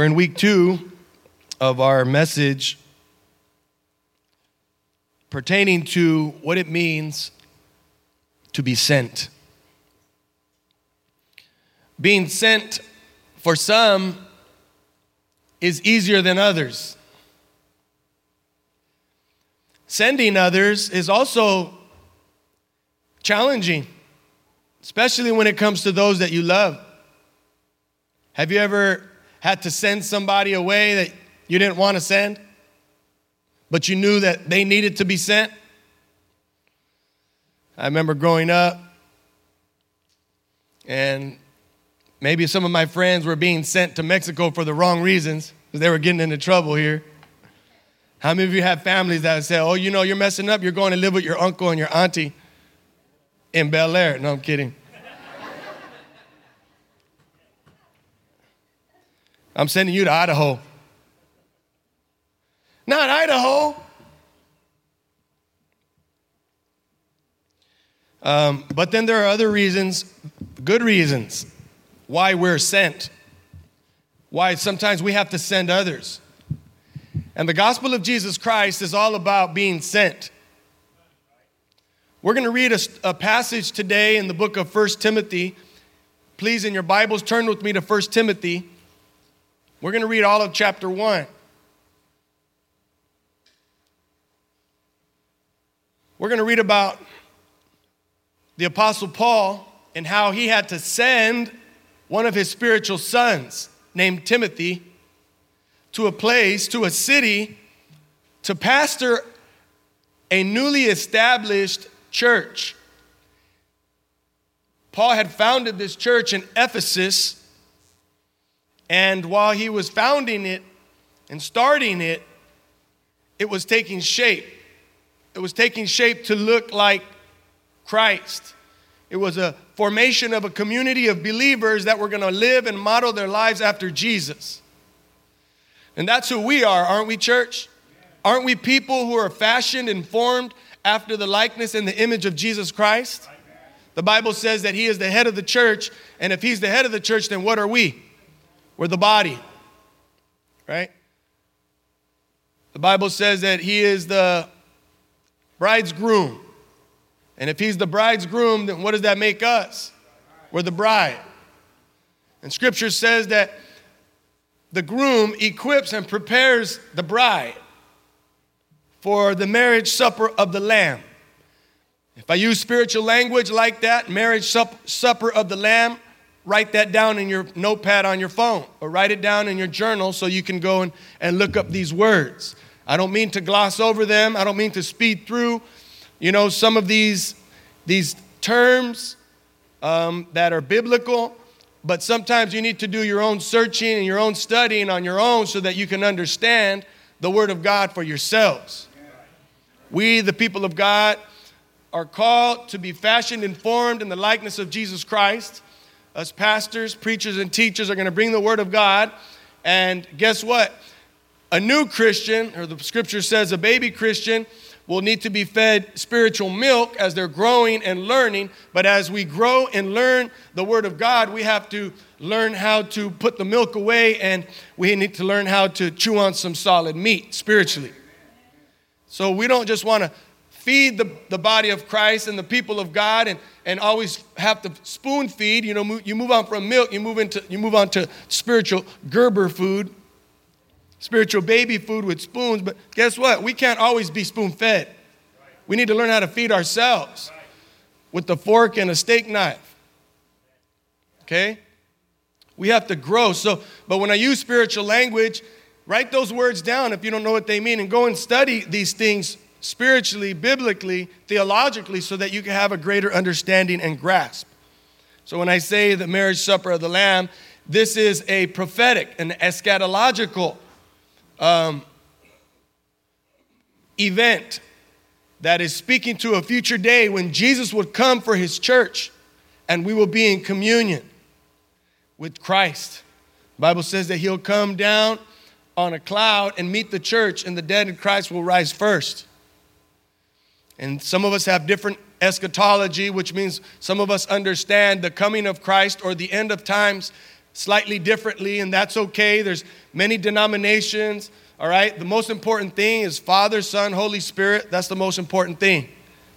We're in week two of our message pertaining to what it means to be sent. Being sent for some is easier than others. Sending others is also challenging, especially when it comes to those that you love. Have you ever had to send somebody away that you didn't want to send, but you knew that they needed to be sent? I remember growing up, and maybe some of my friends were being sent to Mexico for the wrong reasons because they were getting into trouble here. How many of you have families that say, oh, you know, you're messing up, you're going to live with your uncle and your auntie in Bel Air? No, I'm kidding. I'm sending you to Idaho. Not Idaho. Um, but then there are other reasons, good reasons, why we're sent, why sometimes we have to send others. And the gospel of Jesus Christ is all about being sent. We're going to read a, a passage today in the book of 1 Timothy. Please, in your Bibles, turn with me to 1 Timothy. We're going to read all of chapter 1. We're going to read about the Apostle Paul and how he had to send one of his spiritual sons named Timothy to a place, to a city, to pastor a newly established church. Paul had founded this church in Ephesus, and while he was founding it and starting it, it was taking shape. It was taking shape to look like Christ. It was a formation of a community of believers that were going to live and model their lives after Jesus. And that's who we are, aren't we, church? Aren't we people who are fashioned and formed after the likeness and the image of Jesus Christ? The Bible says that He is the head of the church, and if He's the head of the church, then what are we? We're the body, right? The Bible says that He is the bride's groom. And if he's the bride's groom, then what does that make us? We're the bride. And scripture says that the groom equips and prepares the bride for the marriage supper of the Lamb. If I use spiritual language like that, marriage sup- supper of the Lamb, write that down in your notepad on your phone or write it down in your journal so you can go and, and look up these words. I don't mean to gloss over them, I don't mean to speed through you know, some of these, these terms um, that are biblical, but sometimes you need to do your own searching and your own studying on your own so that you can understand the Word of God for yourselves. We, the people of God, are called to be fashioned and formed in the likeness of Jesus Christ. Us pastors, preachers, and teachers are going to bring the Word of God. And guess what? A new Christian, or the scripture says a baby Christian, will need to be fed spiritual milk as they're growing and learning. But as we grow and learn the Word of God, we have to learn how to put the milk away and we need to learn how to chew on some solid meat spiritually. So we don't just want to feed the, the body of Christ and the people of God and, and always have to spoon feed. You know, move, you move on from milk, you move into you move on to spiritual Gerber food spiritual baby food with spoons, but guess what? We can't always be spoon fed. We need to learn how to feed ourselves with the fork and a steak knife. Okay? We have to grow. So, but when I use spiritual language, write those words down if you don't know what they mean and go and study these things spiritually, biblically, theologically, so that you can have a greater understanding and grasp. So when I say the marriage supper of the Lamb, this is a prophetic, an eschatological um, event that is speaking to a future day when Jesus would come for his church and we will be in communion with Christ. The Bible says that he'll come down on a cloud and meet the church, and the dead in Christ will rise first. And some of us have different eschatology, which means some of us understand the coming of Christ or the end of times slightly differently, and that's okay. There's many denominations, all right? The most important thing is Father, Son, Holy Spirit. That's the most important thing.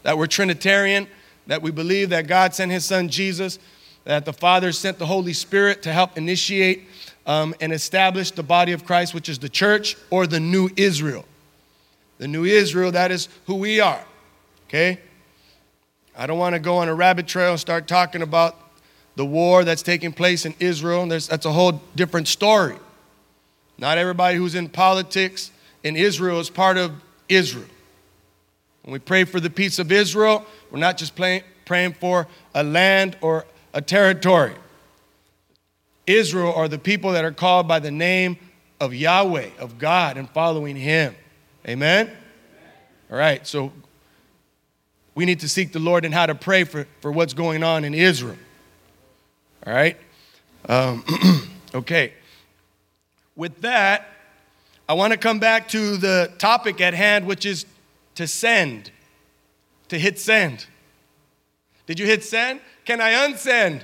That we're Trinitarian, that we believe that God sent his Son Jesus, that the Father sent the Holy Spirit to help initiate um, and establish the body of Christ, which is the church or the new Israel. The new Israel, that is who we are, okay? I don't want to go on a rabbit trail and start talking about the war that's taking place in Israel. There's, that's a whole different story. Not everybody who's in politics in Israel is part of Israel. When we pray for the peace of Israel, we're not just playing, praying for a land or a territory. Israel are the people that are called by the name of Yahweh, of God, and following Him. Amen? All right, so we need to seek the Lord and how to pray for, for what's going on in Israel. All right? Um, okay. With that, I want to come back to the topic at hand, which is to send, to hit send. Did you hit send? Can I unsend?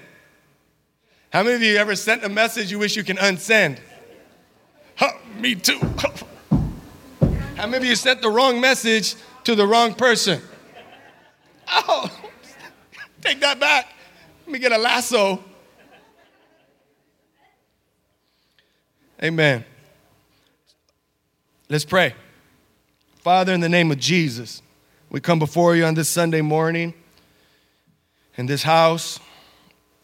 How many of you ever sent a message you wish you can unsend? Huh, me too. How many of you sent the wrong message to the wrong person? Oh, take that back. Let me get a lasso. Amen. Let's pray. Father, in the name of Jesus, we come before you on this Sunday morning in this house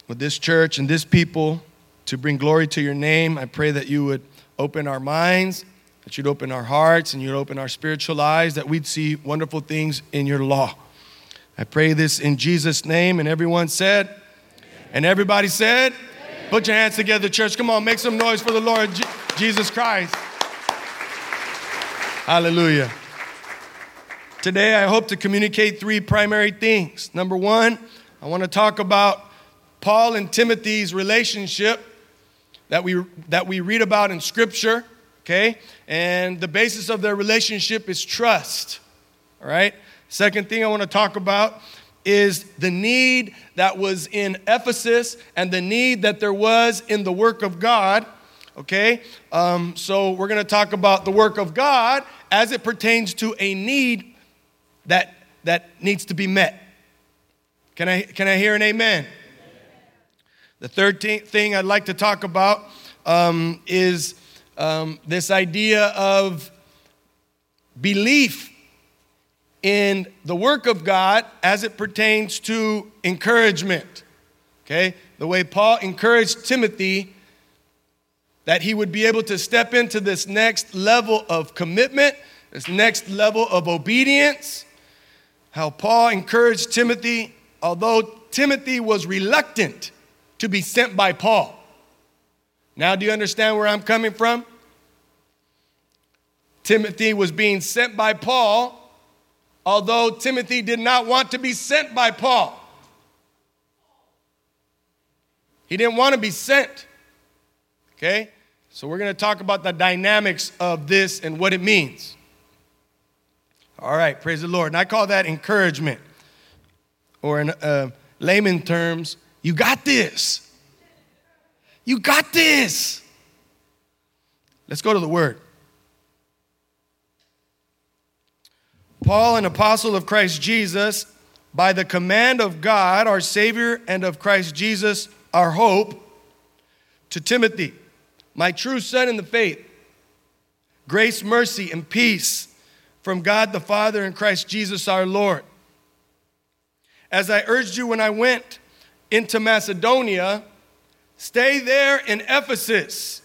with this church and this people to bring glory to your name. I pray that you would open our minds, that you'd open our hearts, and you'd open our spiritual eyes, that we'd see wonderful things in your law. I pray this in Jesus' name. And everyone said, and everybody said, put your hands together, church. Come on, make some noise for the Lord Jesus Christ. Hallelujah. Today, I hope to communicate three primary things. Number one, I want to talk about Paul and Timothy's relationship that we, that we read about in Scripture, okay? And the basis of their relationship is trust, all right? Second thing I want to talk about is the need that was in Ephesus and the need that there was in the work of God, okay? Um, so we're going to talk about the work of God as it pertains to a need that, that needs to be met. Can I, can I hear an amen? The third thing I'd like to talk about um, is um, this idea of belief in the work of God as it pertains to encouragement. Okay? The way Paul encouraged Timothy that he would be able to step into this next level of commitment, this next level of obedience. How Paul encouraged Timothy, although Timothy was reluctant to be sent by Paul. Now, do you understand where I'm coming from? Timothy was being sent by Paul, although Timothy did not want to be sent by Paul. He didn't want to be sent. Okay? So, we're going to talk about the dynamics of this and what it means. All right, praise the Lord. And I call that encouragement, or in uh, layman terms, you got this. You got this. Let's go to the word. Paul, an apostle of Christ Jesus, by the command of God, our Savior, and of Christ Jesus, our hope, to Timothy, my true son in the faith, grace, mercy, and peace from God the Father and Christ Jesus our Lord. As I urged you when I went, into Macedonia, stay there in Ephesus,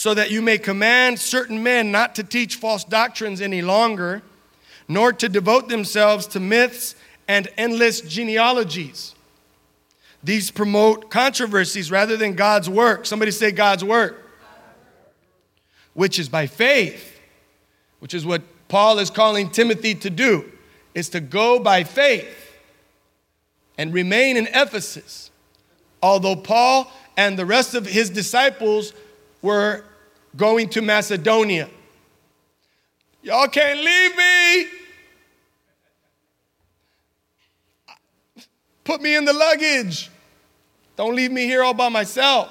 so that you may command certain men not to teach false doctrines any longer, nor to devote themselves to myths and endless genealogies. These promote controversies rather than God's work. Somebody say God's work, which is by faith, which is what Paul is calling Timothy to do, is to go by faith and remain in Ephesus. Although Paul and the rest of his disciples were going to Macedonia. Y'all can't leave me. Put me in the luggage. Don't leave me here all by myself.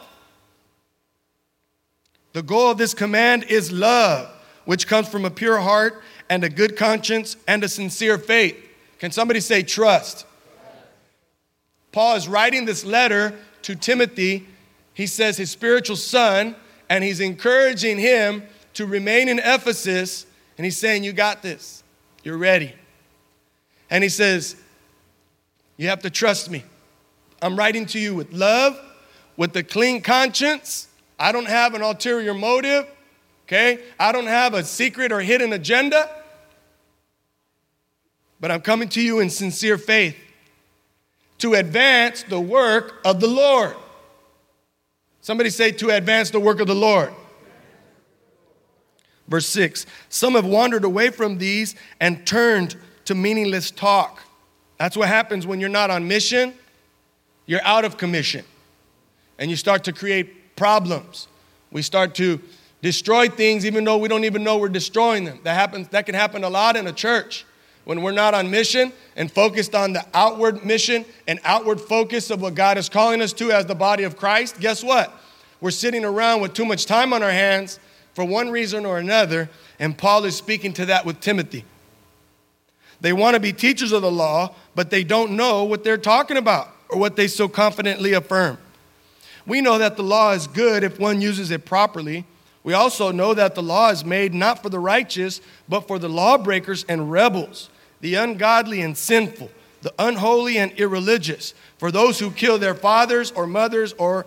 The goal of this command is love, which comes from a pure heart and a good conscience and a sincere faith. Can somebody say trust? Paul is writing this letter to Timothy. He says his spiritual son, and he's encouraging him to remain in Ephesus. And he's saying, You got this. You're ready. And he says, You have to trust me. I'm writing to you with love, with a clean conscience. I don't have an ulterior motive, okay? I don't have a secret or hidden agenda. But I'm coming to you in sincere faith to advance the work of the Lord. Somebody say, to advance the work of the Lord. Verse 6 Some have wandered away from these and turned to meaningless talk. That's what happens when you're not on mission. You're out of commission. And you start to create problems. We start to destroy things even though we don't even know we're destroying them. That happens that can happen a lot in a church when we're not on mission and focused on the outward mission and outward focus of what God is calling us to as the body of Christ, guess what? We're sitting around with too much time on our hands for one reason or another, and Paul is speaking to that with Timothy. They want to be teachers of the law, but they don't know what they're talking about or what they so confidently affirm. We know that the law is good if one uses it properly. We also know that the law is made not for the righteous, but for the lawbreakers and rebels the ungodly and sinful, the unholy and irreligious, for those who kill their fathers or mothers, or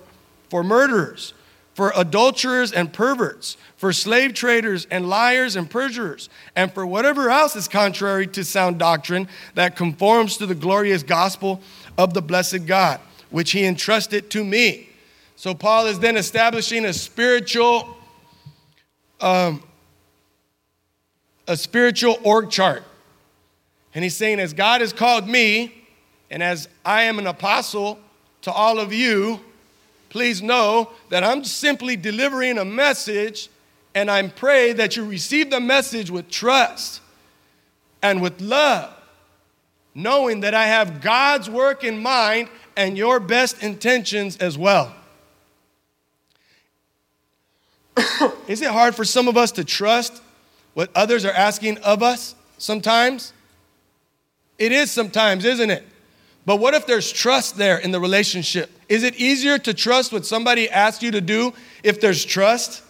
for murderers, for adulterers and perverts, for slave traders and liars and perjurers, and for whatever else is contrary to sound doctrine that conforms to the glorious gospel of the blessed God, which he entrusted to me. So, Paul is then establishing a spiritual, um, a spiritual org chart and he's saying, as God has called me, and as I am an apostle to all of you, please know that I'm simply delivering a message, and I pray that you receive the message with trust and with love, knowing that I have God's work in mind and your best intentions as well. Is it hard for some of us to trust what others are asking of us sometimes? It is sometimes, isn't it? But what if there's trust there in the relationship? Is it easier to trust what somebody asks you to do if there's trust?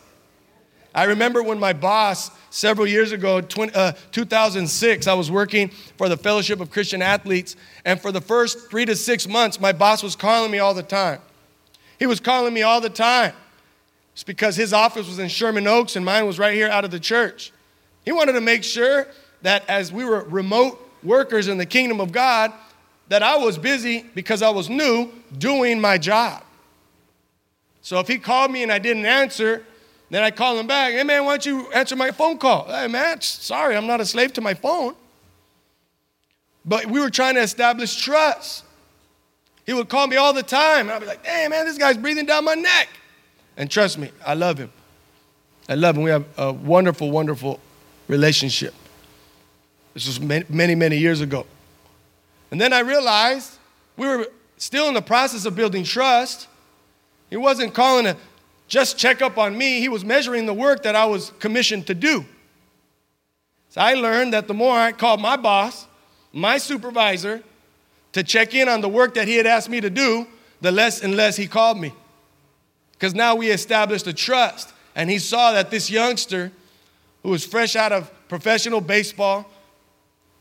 I remember when my boss, several years ago, 20, uh, 2006, I was working for the Fellowship of Christian Athletes, and for the first three to six months, my boss was calling me all the time. He was calling me all the time. It's because his office was in Sherman Oaks and mine was right here out of the church. He wanted to make sure that as we were remote workers in the kingdom of God that I was busy because I was new doing my job. So if he called me and I didn't answer, then I call him back. Hey man, why don't you answer my phone call? Hey man, sorry, I'm not a slave to my phone. But we were trying to establish trust. He would call me all the time, and I'd be like, hey man, this guy's breathing down my neck. And trust me, I love him. I love him. We have a wonderful, wonderful relationship. This was many, many years ago. And then I realized we were still in the process of building trust. He wasn't calling to just check up on me, he was measuring the work that I was commissioned to do. So I learned that the more I called my boss, my supervisor, to check in on the work that he had asked me to do, the less and less he called me. Because now we established a trust. And he saw that this youngster, who was fresh out of professional baseball,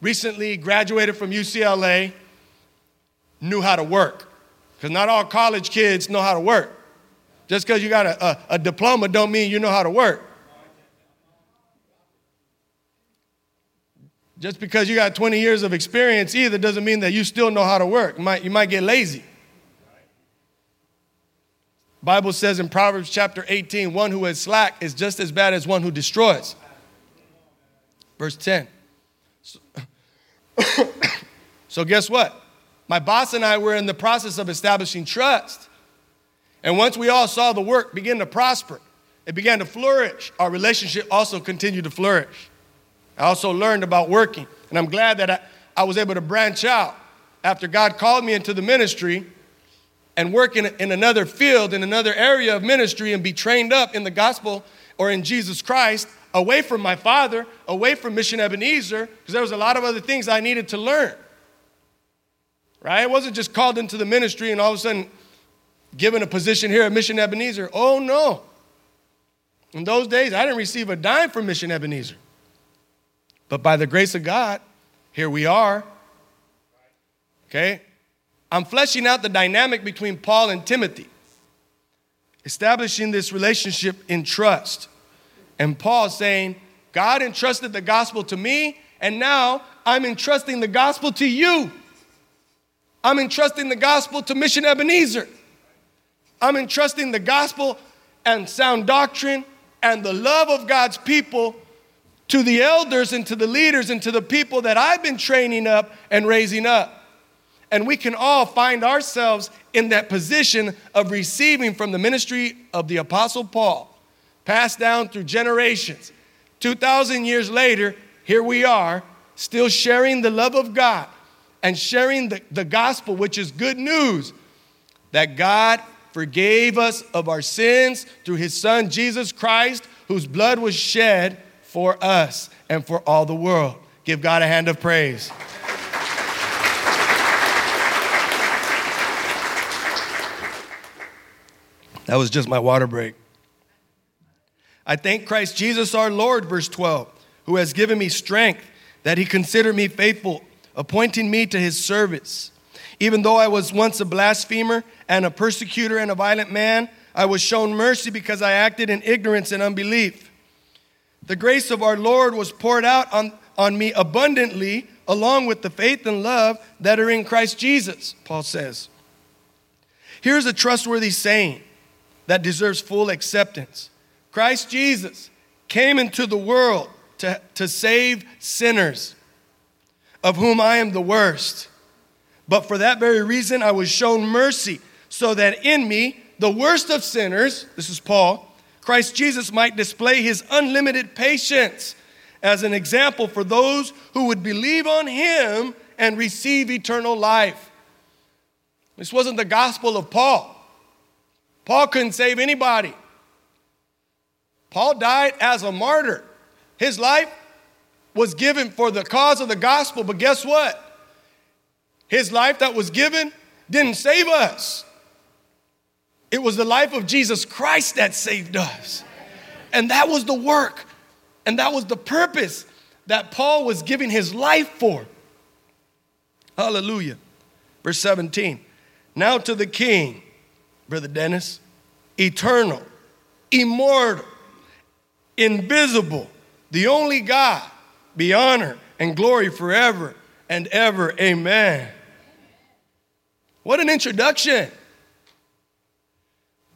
recently graduated from UCLA, knew how to work. Because not all college kids know how to work. Just because you got a, a, a, diploma don't mean you know how to work. Just because you got 20 years of experience either doesn't mean that you still know how to work. You might, you might get lazy. Bible says in Proverbs chapter 18, one who is slack is just as bad as one who destroys. Verse 10. so, guess what? My boss and I were in the process of establishing trust. And once we all saw the work begin to prosper, it began to flourish. Our relationship also continued to flourish. I also learned about working, and I'm glad that I, I was able to branch out after God called me into the ministry and work in, in another field, in another area of ministry, and be trained up in the gospel or in Jesus Christ away from my father, away from Mission Ebenezer, because there was a lot of other things I needed to learn. Right? I wasn't just called into the ministry and all of a sudden given a position here at Mission Ebenezer. Oh, no. In those days, I didn't receive a dime from Mission Ebenezer. But by the grace of God, here we are. Okay? I'm fleshing out the dynamic between Paul and Timothy, establishing this relationship in trust. And Paul saying, God entrusted the gospel to me, and now I'm entrusting the gospel to you. I'm entrusting the gospel to Mission Ebenezer. I'm entrusting the gospel and sound doctrine and the love of God's people to the elders and to the leaders and to the people that I've been training up and raising up. And we can all find ourselves in that position of receiving from the ministry of the Apostle Paul, passed down through generations. 2,000 years later, here we are, still sharing the love of God and sharing the, the gospel, which is good news that God forgave us of our sins through his son Jesus Christ, whose blood was shed for us and for all the world. Give God a hand of praise. That was just my water break. I thank Christ Jesus our Lord, verse 12, who has given me strength, that he considered me faithful, appointing me to his service. Even though I was once a blasphemer and a persecutor and a violent man, I was shown mercy because I acted in ignorance and unbelief. The grace of our Lord was poured out on, on me abundantly, along with the faith and love that are in Christ Jesus, Paul says. Here's a trustworthy saying that deserves full acceptance Christ Jesus came into the world to, to save sinners, of whom I am the worst. But for that very reason, I was shown mercy, so that in me, the worst of sinners, this is Paul, Christ Jesus might display his unlimited patience as an example for those who would believe on him and receive eternal life. This wasn't the gospel of Paul. Paul couldn't save anybody. Paul died as a martyr. His life was given for the cause of the gospel, but guess what? His life that was given didn't save us. It was the life of Jesus Christ that saved us. And that was the work, and that was the purpose that Paul was giving his life for. Hallelujah. Verse 17. Now to the King, Brother Dennis, eternal, immortal, invisible, the only God, be honor and glory forever and ever. Amen. What an introduction.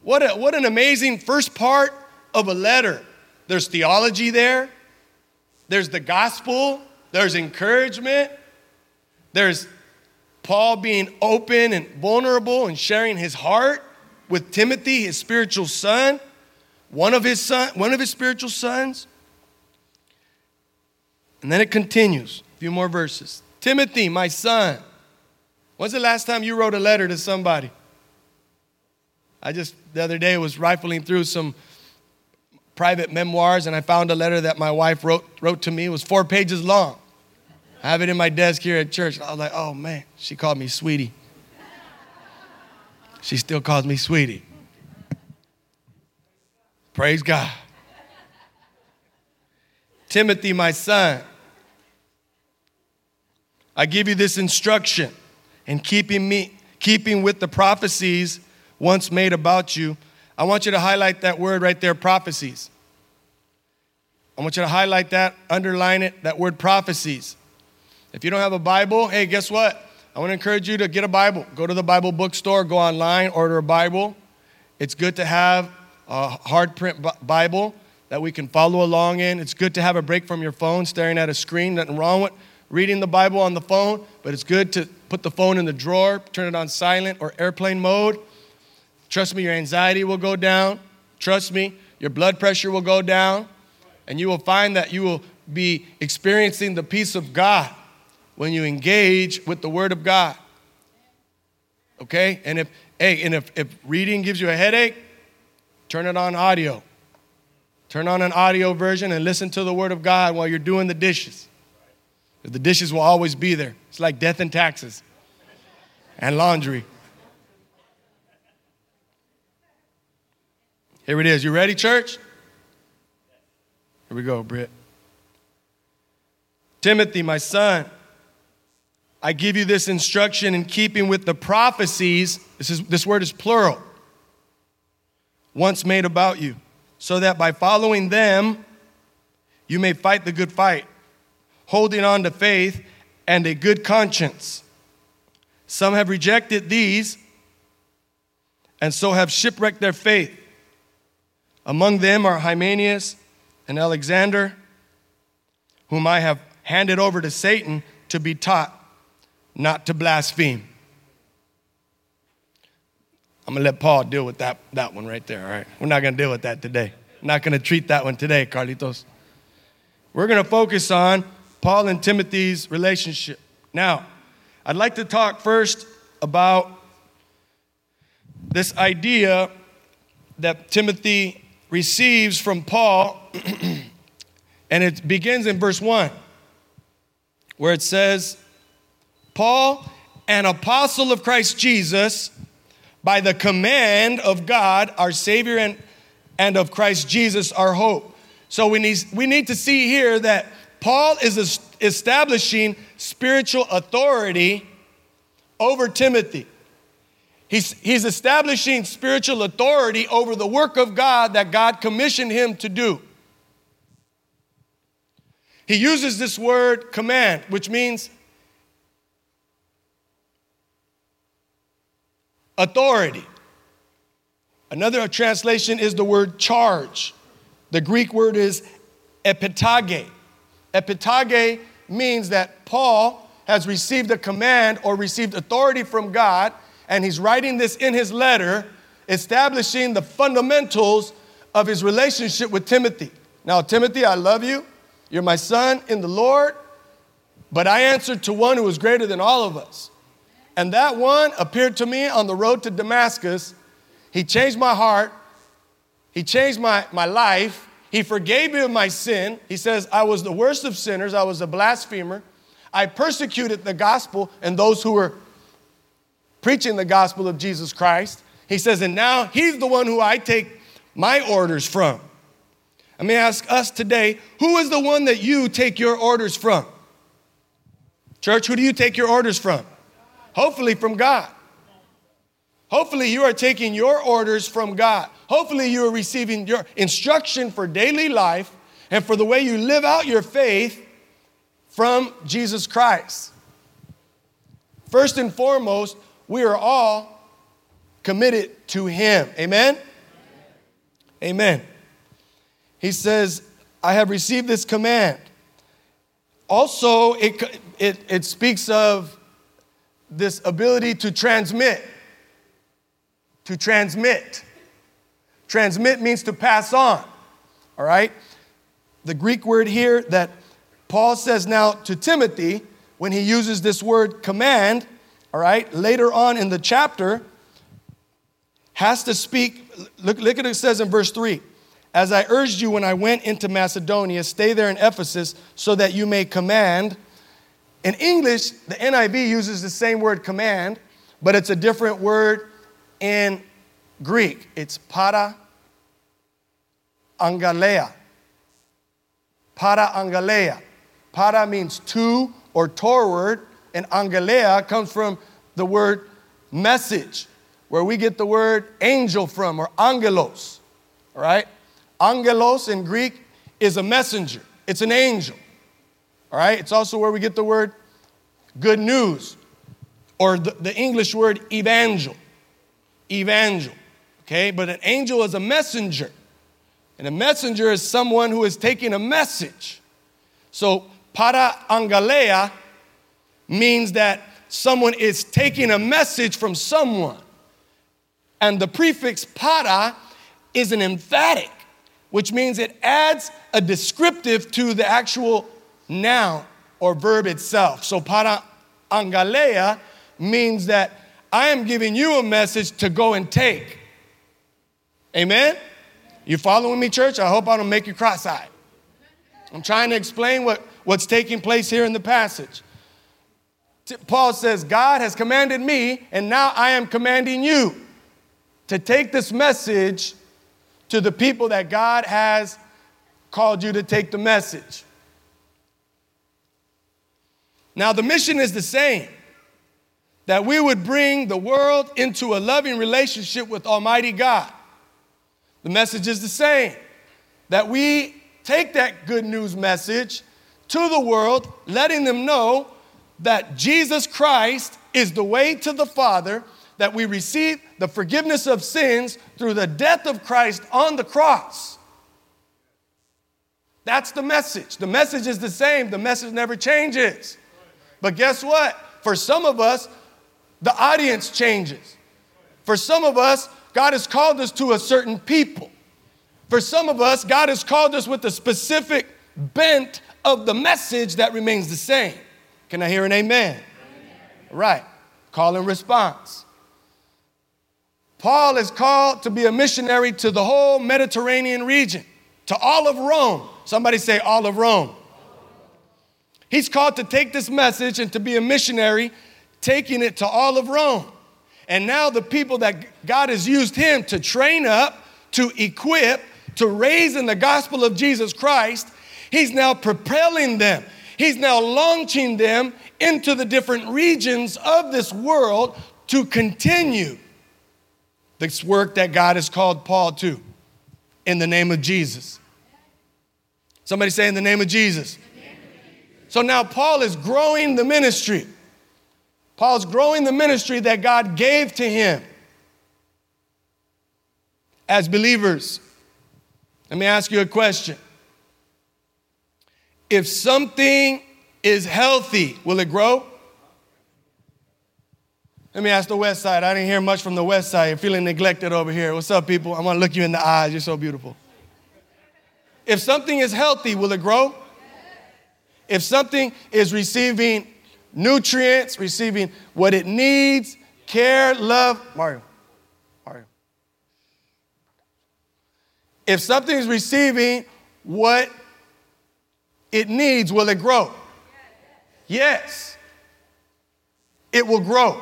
What, a, what an amazing first part of a letter. There's theology there, there's the gospel, there's encouragement, there's Paul being open and vulnerable and sharing his heart with Timothy, his spiritual son, one of his son, one of his spiritual sons. And then it continues, a few more verses. Timothy, my son, When's the last time you wrote a letter to somebody? I just, the other day, was rifling through some private memoirs and I found a letter that my wife wrote, wrote to me. It was four pages long. I have it in my desk here at church. I was like, oh man, she called me sweetie. She still calls me sweetie. Praise God. Timothy, my son, I give you this instruction and keeping me keeping with the prophecies once made about you. I want you to highlight that word right there, prophecies. I want you to highlight that, underline it, that word prophecies. If you don't have a Bible, hey, guess what? I want to encourage you to get a Bible. Go to the Bible bookstore, go online, order a Bible. It's good to have a hard print Bible that we can follow along in. It's good to have a break from your phone, staring at a screen. Nothing wrong with reading the Bible on the phone, but it's good to put the phone in the drawer, turn it on silent or airplane mode. Trust me, your anxiety will go down. Trust me, your blood pressure will go down. And you will find that you will be experiencing the peace of God when you engage with the Word of God. Okay? And if, Hey, and if, if reading gives you a headache, turn it on audio. Turn on an audio version and listen to the Word of God while you're doing the dishes. The dishes will always be there. It's like death and taxes and laundry. Here it is. You ready, church? Here we go, Britt. Timothy, my son, I give you this instruction in keeping with the prophecies. This, is, this word is plural. Once made about you, so that by following them, you may fight the good fight, holding on to faith and a good conscience. Some have rejected these and so have shipwrecked their faith. Among them are Hymenaeus and Alexander, whom I have handed over to Satan to be taught not to blaspheme. I'm gonna let Paul deal with that, that one right there, all right? We're not gonna deal with that today. not gonna treat that one today, Carlitos. We're gonna focus on Paul and Timothy's relationship. Now, I'd like to talk first about this idea that Timothy receives from Paul, and it begins in verse 1, where it says, Paul, an apostle of Christ Jesus, by the command of God, our Savior, and, and of Christ Jesus, our hope. So we need, we need to see here that Paul is establishing spiritual authority over Timothy. He's, he's establishing spiritual authority over the work of God that God commissioned him to do. He uses this word command, which means authority. Another translation is the word charge. The Greek word is epitage. Epitage means that Paul has received a command or received authority from God, and he's writing this in his letter, establishing the fundamentals of his relationship with Timothy. Now, Timothy, I love you. You're my son in the Lord, but I answered to one who is greater than all of us. And that one appeared to me on the road to Damascus. He changed my heart. He changed my, my life. He forgave me of my sin. He says, I was the worst of sinners. I was a blasphemer. I persecuted the gospel and those who were preaching the gospel of Jesus Christ. He says, and now he's the one who I take my orders from. Let me ask us today who is the one that you take your orders from? Church, who do you take your orders from? Hopefully, from God. Hopefully, you are taking your orders from God. Hopefully, you are receiving your instruction for daily life and for the way you live out your faith from Jesus Christ. First and foremost, we are all committed to Him. Amen? Amen. He says, I have received this command. Also, it, it, it speaks of this ability to transmit. To transmit. Transmit means to pass on, all right? The Greek word here that Paul says now to Timothy, when he uses this word command, all right, later on in the chapter, has to speak. Look, look at it says in verse 3. As I urged you when I went into Macedonia, stay there in Ephesus so that you may command in English, the NIV uses the same word command, but it's a different word in Greek. It's para angaleia. Para angaleia. Para means to or toward, and angaleia comes from the word message, where we get the word angel from, or angelos. All right? Angelos in Greek is a messenger, it's an angel. All right? It's also where we get the word good news or the, the English word evangel. Evangel. Okay? But an angel is a messenger. And a messenger is someone who is taking a message. So, para angalea means that someone is taking a message from someone. And the prefix para is an emphatic, which means it adds a descriptive to the actual noun or verb itself. So para angalea means that I am giving you a message to go and take. Amen? You following me, church? I hope I don't make you cross eyed. I'm trying to explain what, what's taking place here in the passage. Paul says, God has commanded me, and now I am commanding you to take this message to the people that God has called you to take the message. Now, the mission is the same that we would bring the world into a loving relationship with Almighty God. The message is the same that we take that good news message to the world, letting them know that Jesus Christ is the way to the Father, that we receive the forgiveness of sins through the death of Christ on the cross. That's the message. The message is the same, the message never changes. But guess what? For some of us, the audience changes. For some of us, God has called us to a certain people. For some of us, God has called us with a specific bent of the message that remains the same. Can I hear an amen? amen. Right. Call and response. Paul is called to be a missionary to the whole Mediterranean region, to all of Rome. Somebody say, all of Rome. He's called to take this message and to be a missionary, taking it to all of Rome. And now the people that God has used him to train up, to equip, to raise in the gospel of Jesus Christ, he's now propelling them. He's now launching them into the different regions of this world to continue this work that God has called Paul to in the name of Jesus. Somebody say, in the name of Jesus. So now Paul is growing the ministry. Paul's growing the ministry that God gave to him as believers. Let me ask you a question. If something is healthy, will it grow? Let me ask the west side. I didn't hear much from the west side. You're feeling neglected over here. What's up, people? I want to look you in the eyes. You're so beautiful. If something is healthy, will it grow? If something is receiving nutrients, receiving what it needs, care, love, Mario, Mario. If something is receiving what it needs, will it grow? Yes. It will grow.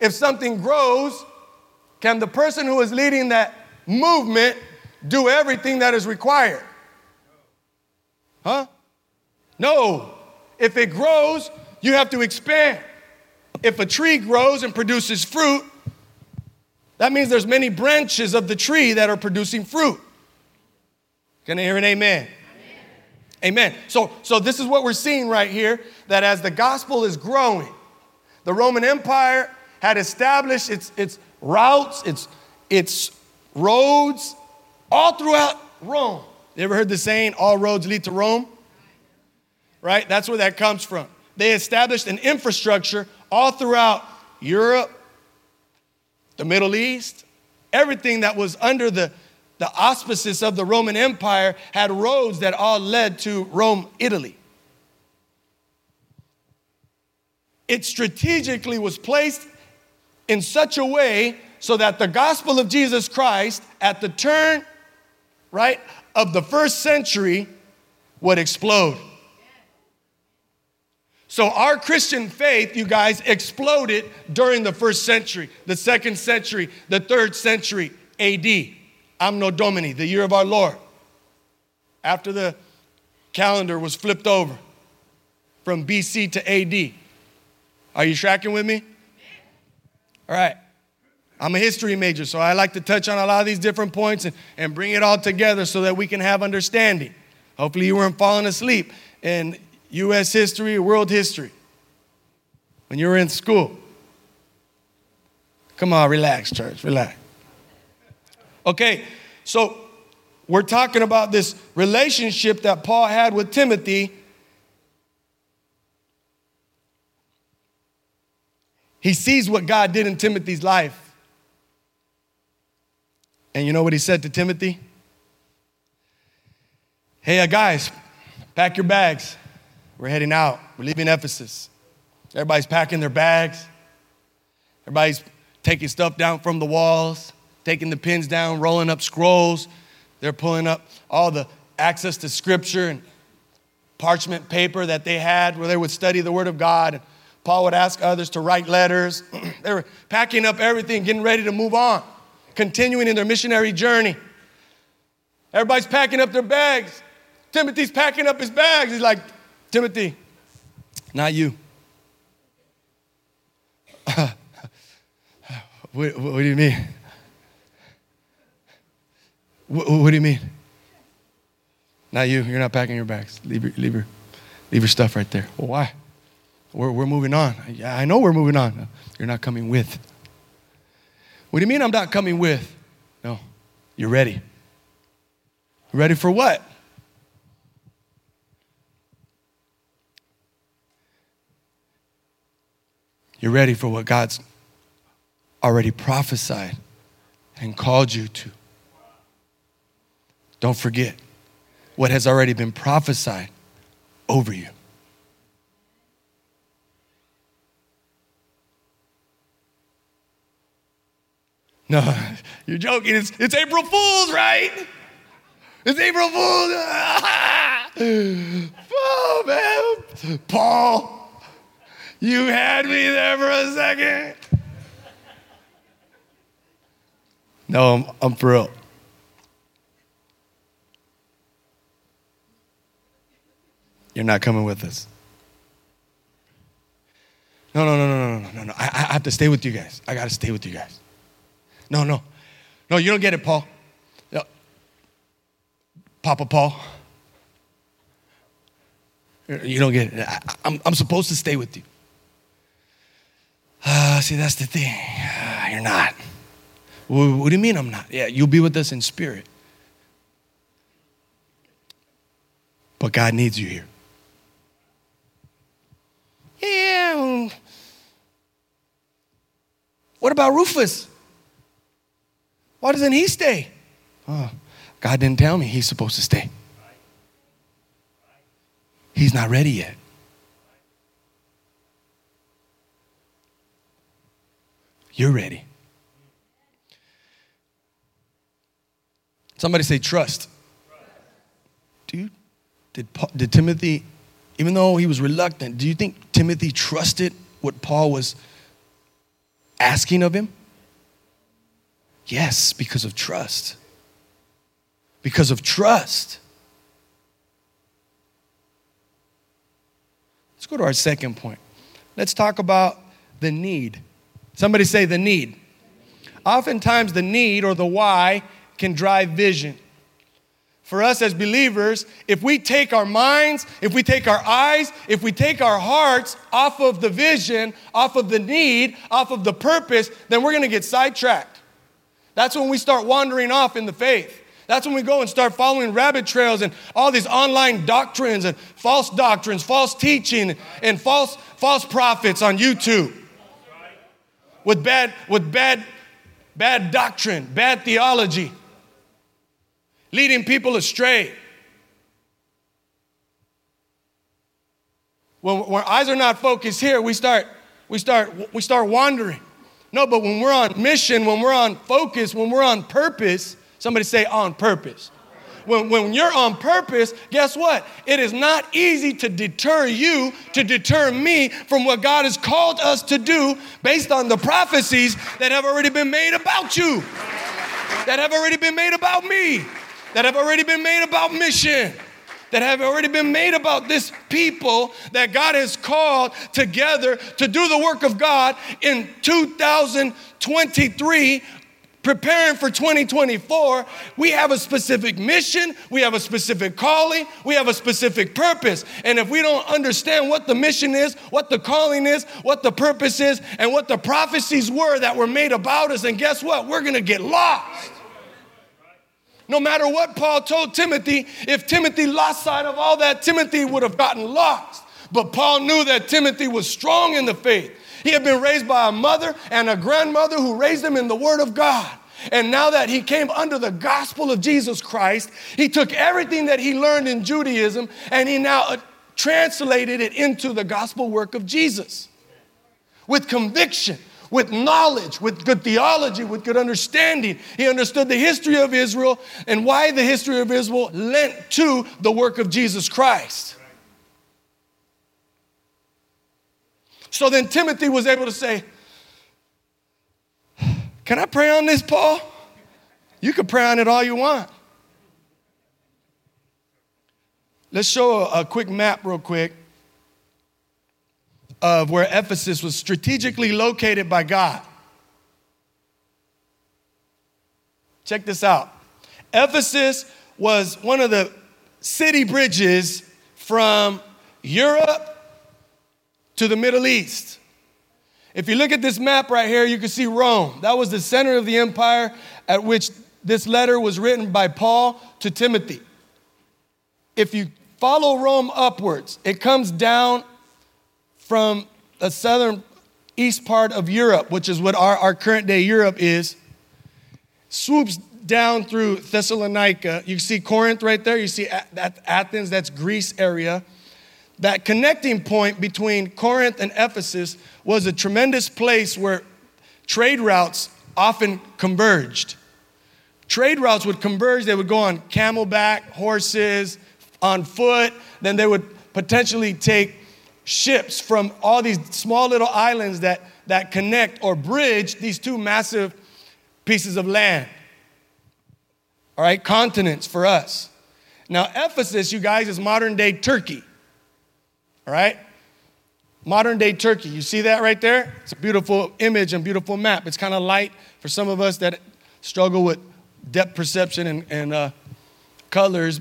If something grows, can the person who is leading that movement do everything that is required? Huh? No. If it grows, you have to expand. If a tree grows and produces fruit, that means there's many branches of the tree that are producing fruit. Can I hear an amen? Amen. So, so this is what we're seeing right here that as the gospel is growing, the Roman Empire had established its, its routes, its, its roads all throughout Rome. You ever heard the saying, all roads lead to Rome? Right? That's where that comes from. They established an infrastructure all throughout Europe, the Middle East, everything that was under the the auspices of the Roman Empire had roads that all led to Rome, Italy. It strategically was placed in such a way so that the gospel of Jesus Christ at the turn, right, of the first century would explode. So, our Christian faith, you guys, exploded during the first century, the second century, the third century AD. Anno Domini, the year of our Lord. After the calendar was flipped over from BC to AD. Are you tracking with me? All right. I'm a history major, so I like to touch on a lot of these different points and, and bring it all together so that we can have understanding. Hopefully, you weren't falling asleep in U.S. history world history when you were in school. Come on, relax, church, relax. Okay, so we're talking about this relationship that Paul had with Timothy. He sees what God did in Timothy's life. And you know what he said to Timothy? Hey, uh, guys, pack your bags. We're heading out. We're leaving Ephesus. Everybody's packing their bags. Everybody's taking stuff down from the walls, taking the pins down, rolling up scrolls. They're pulling up all the access to scripture and parchment paper that they had where they would study the Word of God. And Paul would ask others to write letters. they were packing up everything, getting ready to move on, continuing in their missionary journey. Everybody's packing up their bags. Timothy's packing up his bags. He's like, Timothy, not you. what, what, do you mean? What, what, do you mean? Not you. You're not packing your bags. Leave your, leave your, leave your stuff right there. Well, why? We're, we're moving on. Yeah, I know we're moving on. You're not coming with. What do you mean I'm not coming with? No, you're ready. Ready for what? You're ready for what God's already prophesied and called you to. Don't forget what has already been prophesied over you. No, you're joking. It's, it's April Fool's, right? It's April Fool's. oh, man. Paul, you had me there for a second. No, I'm, I'm for real. You're not coming with us. No, no, no, no, no, no, no, no. I, I have to stay with you guys. I got to stay with you guys. No, no. No, you don't get it, Paul. No. Papa Paul. You don't get it. I, am I'm, I'm supposed to stay with you. Uh, see, that's the thing. Uh, you're not. What, what do you mean I'm not? Yeah, you'll be with us in spirit. But God needs you here. Yeah. What about Rufus? Why doesn't he stay? Oh, God didn't tell me he's supposed to stay. He's not ready yet. You're ready. Somebody say trust. Dude, did, did Timothy, even though he was reluctant, do you think Timothy trusted what Paul was asking of him? Yes, because of trust. Because of trust. Let's go to our second point. Let's talk about the need. Somebody say the need. Oftentimes, the need or the why can drive vision. For us as believers, if we take our minds, if we take our eyes, if we take our hearts off of the vision, off of the need, off of the purpose, then we're gonna get sidetracked. That's when we start wandering off in the faith. That's when we go and start following rabbit trails and all these online doctrines and false doctrines, false teaching, and false, false prophets on YouTube. With bad, with bad, bad doctrine, bad theology, leading people astray. When, when eyes are not focused here, we start, we start, we start wandering. No, but when we're on mission, when we're on focus, when we're on purpose, somebody say on purpose. When, when you're on purpose, guess what? It is not easy to deter you, to deter me from what God has called us to do based on the prophecies that have already been made about you, that have already been made about me, that have already been made about mission that have already been made about this people that God has called together to do the work of God in 2023 preparing for 2024, we have a specific mission, we have a specific calling, we have a specific purpose. And if we don't understand what the mission is, what the calling is, what the purpose is, and what the prophecies were that were made about us, and guess what? We're gonna get lost. No matter what Paul told Timothy, if Timothy lost sight of all that, Timothy would have gotten lost. But Paul knew that Timothy was strong in the faith. He had been raised by a mother and a grandmother who raised him in the Word of God. And now that he came under the gospel of Jesus Christ, he took everything that he learned in Judaism and he now uh, translated it into the gospel work of Jesus with conviction, with knowledge, with good theology, with good understanding. He understood the history of Israel and why the history of Israel lent to the work of Jesus Christ. So then Timothy was able to say, Can I pray on this, Paul? You can pray on it all you want. Let's show a, a quick map, real quick, of where Ephesus was strategically located by God. Check this out. Ephesus was one of the city bridges from Europe to the Middle East. If you look at this map right here, you can see Rome. That was the center of the empire at which this letter was written by Paul to Timothy. If you follow Rome upwards. It comes down from the southern east part of Europe, which is what our, our current day Europe is, swoops down through Thessalonica. You see Corinth right there. You see Athens, that's Greece area. That connecting point between Corinth and Ephesus was a tremendous place where trade routes often converged. Trade routes would converge, they would go on camelback, horses, on foot. Then they would potentially take ships from all these small little islands that, that connect or bridge these two massive pieces of land. All right, continents for us. Now, Ephesus, you guys, is modern day Turkey. All right? Modern day Turkey. You see that right there? It's a beautiful image and beautiful map. It's kind of light for some of us that struggle with depth perception and, and uh, colors,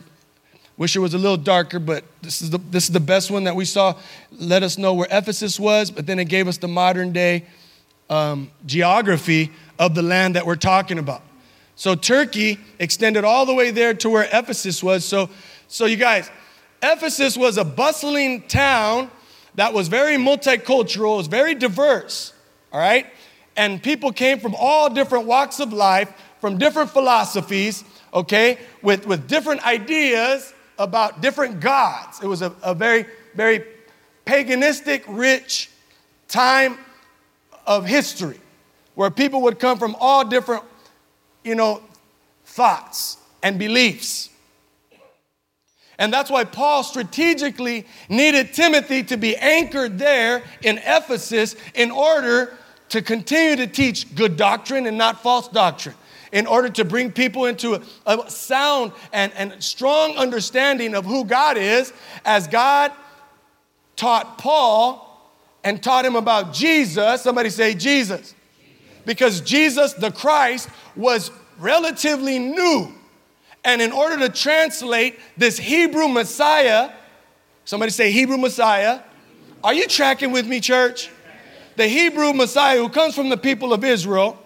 Wish it was a little darker, but this is, the, this is the best one that we saw. Let us know where Ephesus was, but then it gave us the modern day um, geography of the land that we're talking about. So Turkey extended all the way there to where Ephesus was. So, so you guys, Ephesus was a bustling town that was very multicultural, it was very diverse, all right? And people came from all different walks of life, from different philosophies, okay, with, with different ideas about different gods. It was a, a very, very paganistic, rich time of history where people would come from all different, you know, thoughts and beliefs. And that's why Paul strategically needed Timothy to be anchored there in Ephesus in order to continue to teach good doctrine and not false doctrine in order to bring people into a, sound and, and strong understanding of who God is, as God taught Paul and taught him about Jesus. Somebody say Jesus. Because Jesus, the Christ, was relatively new. And in order to translate this Hebrew Messiah, somebody say Hebrew Messiah. Are you tracking with me, church? The Hebrew Messiah who comes from the people of Israel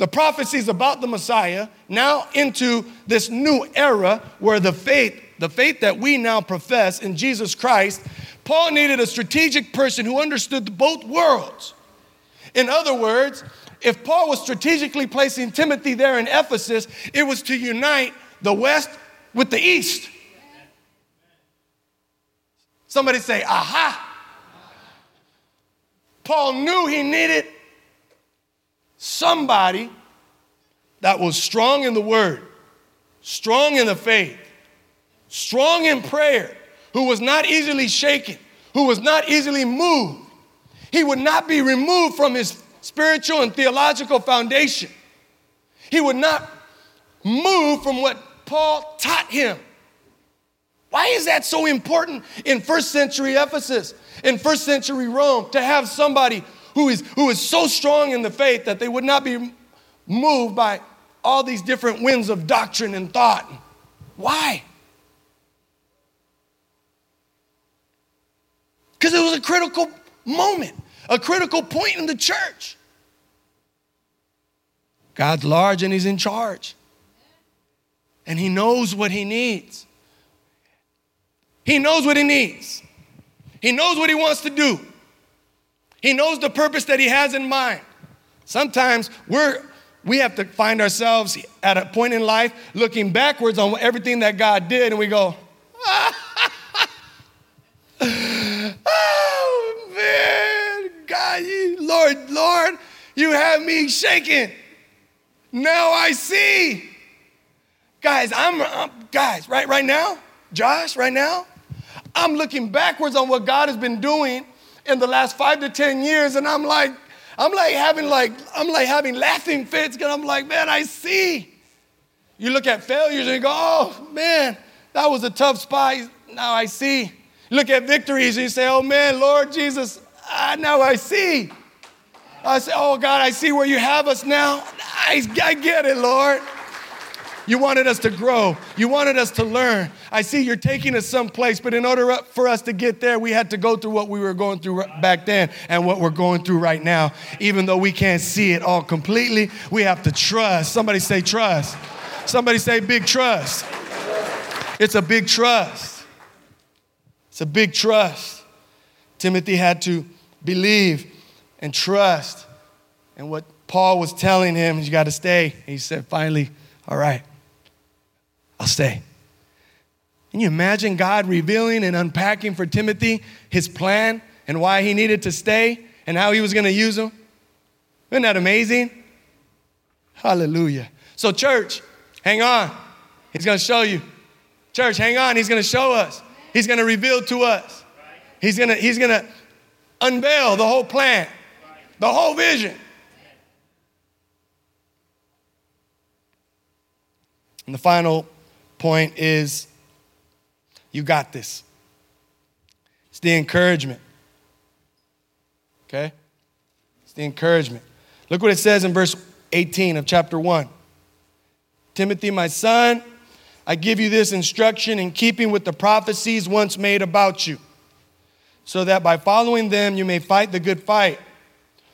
the prophecies about the Messiah now into this new era where the faith, the faith that we now profess in Jesus Christ, Paul needed a strategic person who understood both worlds. In other words, if Paul was strategically placing Timothy there in Ephesus, it was to unite the West with the East. Somebody say, aha. Paul knew he needed somebody that was strong in the word, strong in the faith, strong in prayer, who was not easily shaken, who was not easily moved. He would not be removed from his spiritual and theological foundation. He would not move from what Paul taught him. Why is that so important in first century Ephesus, in first century Rome, to have somebody who is, who is so strong in the faith that they would not be moved by all these different winds of doctrine and thought. Why? Because it was a critical moment, a critical point in the church. God's large and He's in charge. And He knows what He needs. He knows what He needs. He knows what He wants to do. He knows the purpose that He has in mind. Sometimes we're, we have to find ourselves at a point in life looking backwards on everything that God did, and we go, oh man, God, you, Lord, Lord, you have me shaking. Now I see. Guys, I'm, I'm, guys, right right now, Josh, right now, I'm looking backwards on what God has been doing in the last five to ten years, and I'm like, I'm like having like, I'm like having laughing fits, because I'm like, man, I see. You look at failures and you go, oh man, that was a tough spot. Now I see. Look at victories and you say, oh man, Lord Jesus, ah, now I see. I say, oh God, I see where you have us now. I, I get it, Lord. You wanted us to grow. You wanted us to learn. I see you're taking us someplace, but in order for us to get there, we had to go through what we were going through back then and what we're going through right now. Even though we can't see it all completely, we have to trust. Somebody say trust. Somebody say big trust. It's a big trust. It's a big trust. Timothy had to believe and trust. And what Paul was telling him you got to stay. He said, finally, all right, I'll stay. Can you imagine God revealing and unpacking for Timothy his plan and why he needed to stay and how he was going to use him? Isn't that amazing? Hallelujah. So, church, hang on. He's going to show you. Church, hang on. He's going to show us. He's going to reveal to us. He's going to, he's going to unveil the whole plan, the whole vision. And the final point is you got this. It's the encouragement. Okay? It's the encouragement. Look what it says in verse 18 of chapter 1. Timothy, my son, I give you this instruction in keeping with the prophecies once made about you, so that by following them you may fight the good fight,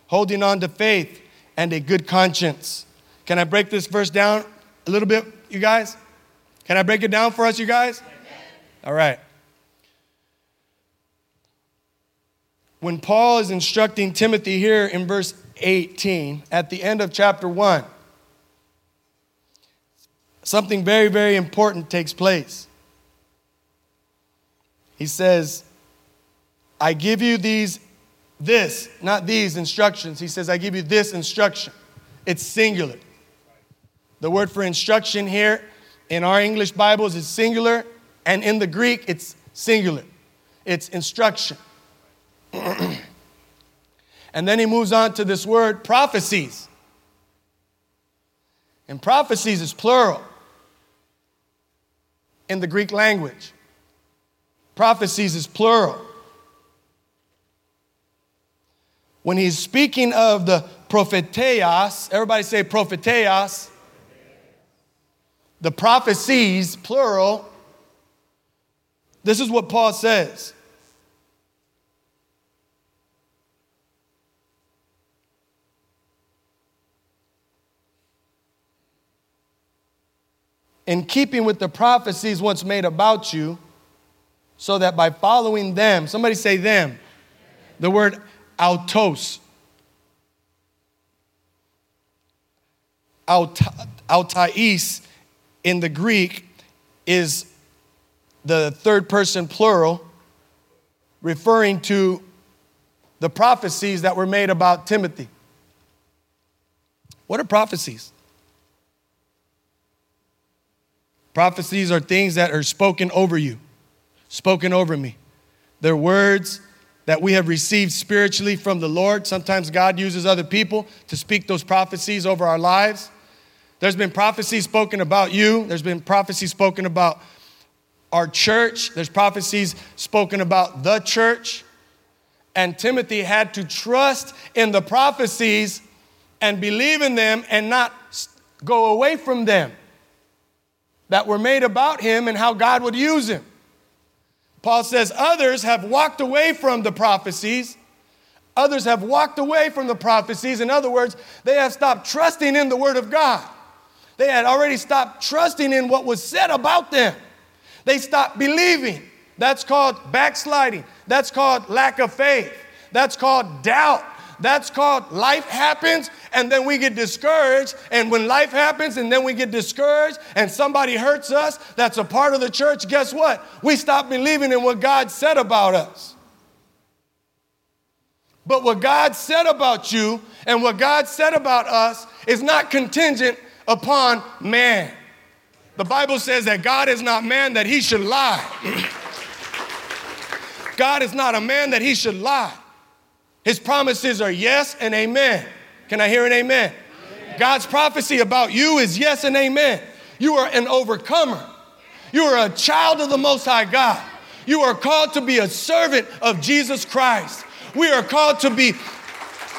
holding on to faith and a good conscience. Can I break this verse down a little bit you guys? Can I break it down for us, you guys? All right. When Paul is instructing Timothy here in verse 18, at the end of chapter 1, something very, very important takes place. He says, I give you these, this, not these instructions. He says, I give you this instruction. It's singular. The word for instruction here in our English Bibles it's singular, and in the Greek, it's singular. It's instruction. and then he moves on to this word prophecies. And prophecies is plural in the Greek language. Prophecies is plural. When he's speaking of the propheteios, everybody say propheteios the prophecies, plural, this is what Paul says. In keeping with the prophecies once made about you, so that by following them, somebody say them, the word autos, aut, autais in the Greek is the third person plural, referring to the prophecies that were made about Timothy. What are prophecies? Prophecies are things that are spoken over you, spoken over me. They're words that we have received spiritually from the Lord. Sometimes God uses other people to speak those prophecies over our lives. There's been prophecy spoken about you, there's been prophecy spoken about our church, there's prophecies spoken about the church. And Timothy had to trust in the prophecies and believe in them and not go away from them that were made about him and how God would use him. Paul says, Others have walked away from the prophecies. Others have walked away from the prophecies. In other words, they have stopped trusting in the Word of God. They had already stopped trusting in what was said about them. They stopped believing. That's called backsliding. That's called lack of faith. That's called doubt. That's called life happens and then we get discouraged. And when life happens and then we get discouraged and somebody hurts us that's a part of the church, guess what? We stop believing in what God said about us. But what God said about you and what God said about us is not contingent upon man. The Bible says that God is not man that he should lie. God is not a man that he should lie. His promises are yes and amen. Can I hear an amen? amen? God's prophecy about you is yes and amen. You are an overcomer. You are a child of the Most High God. You are called to be a servant of Jesus Christ. We are called to be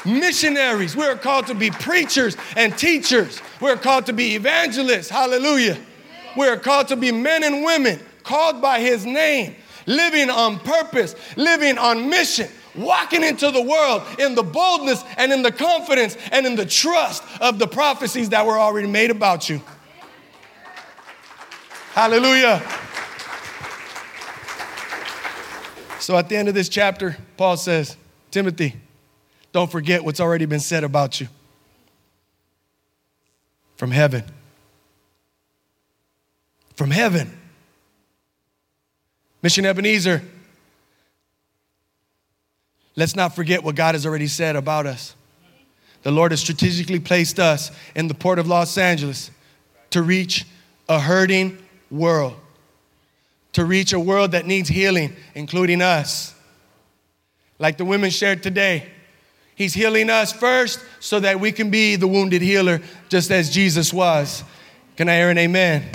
missionaries. We are called to be preachers and teachers. We are called to be evangelists. Hallelujah. We are called to be men and women called by His name, living on purpose, living on mission, walking into the world in the boldness and in the confidence and in the trust of the prophecies that were already made about you. Hallelujah. So at the end of this chapter, Paul says, Timothy, don't forget what's already been said about you from heaven. From heaven. Mission Ebenezer, let's not forget what God has already said about us. The Lord has strategically placed us in the port of Los Angeles to reach a hurting world, to reach a world that needs healing, including us. Like the women shared today, He's healing us first so that we can be the wounded healer just as Jesus was. Can I hear an amen?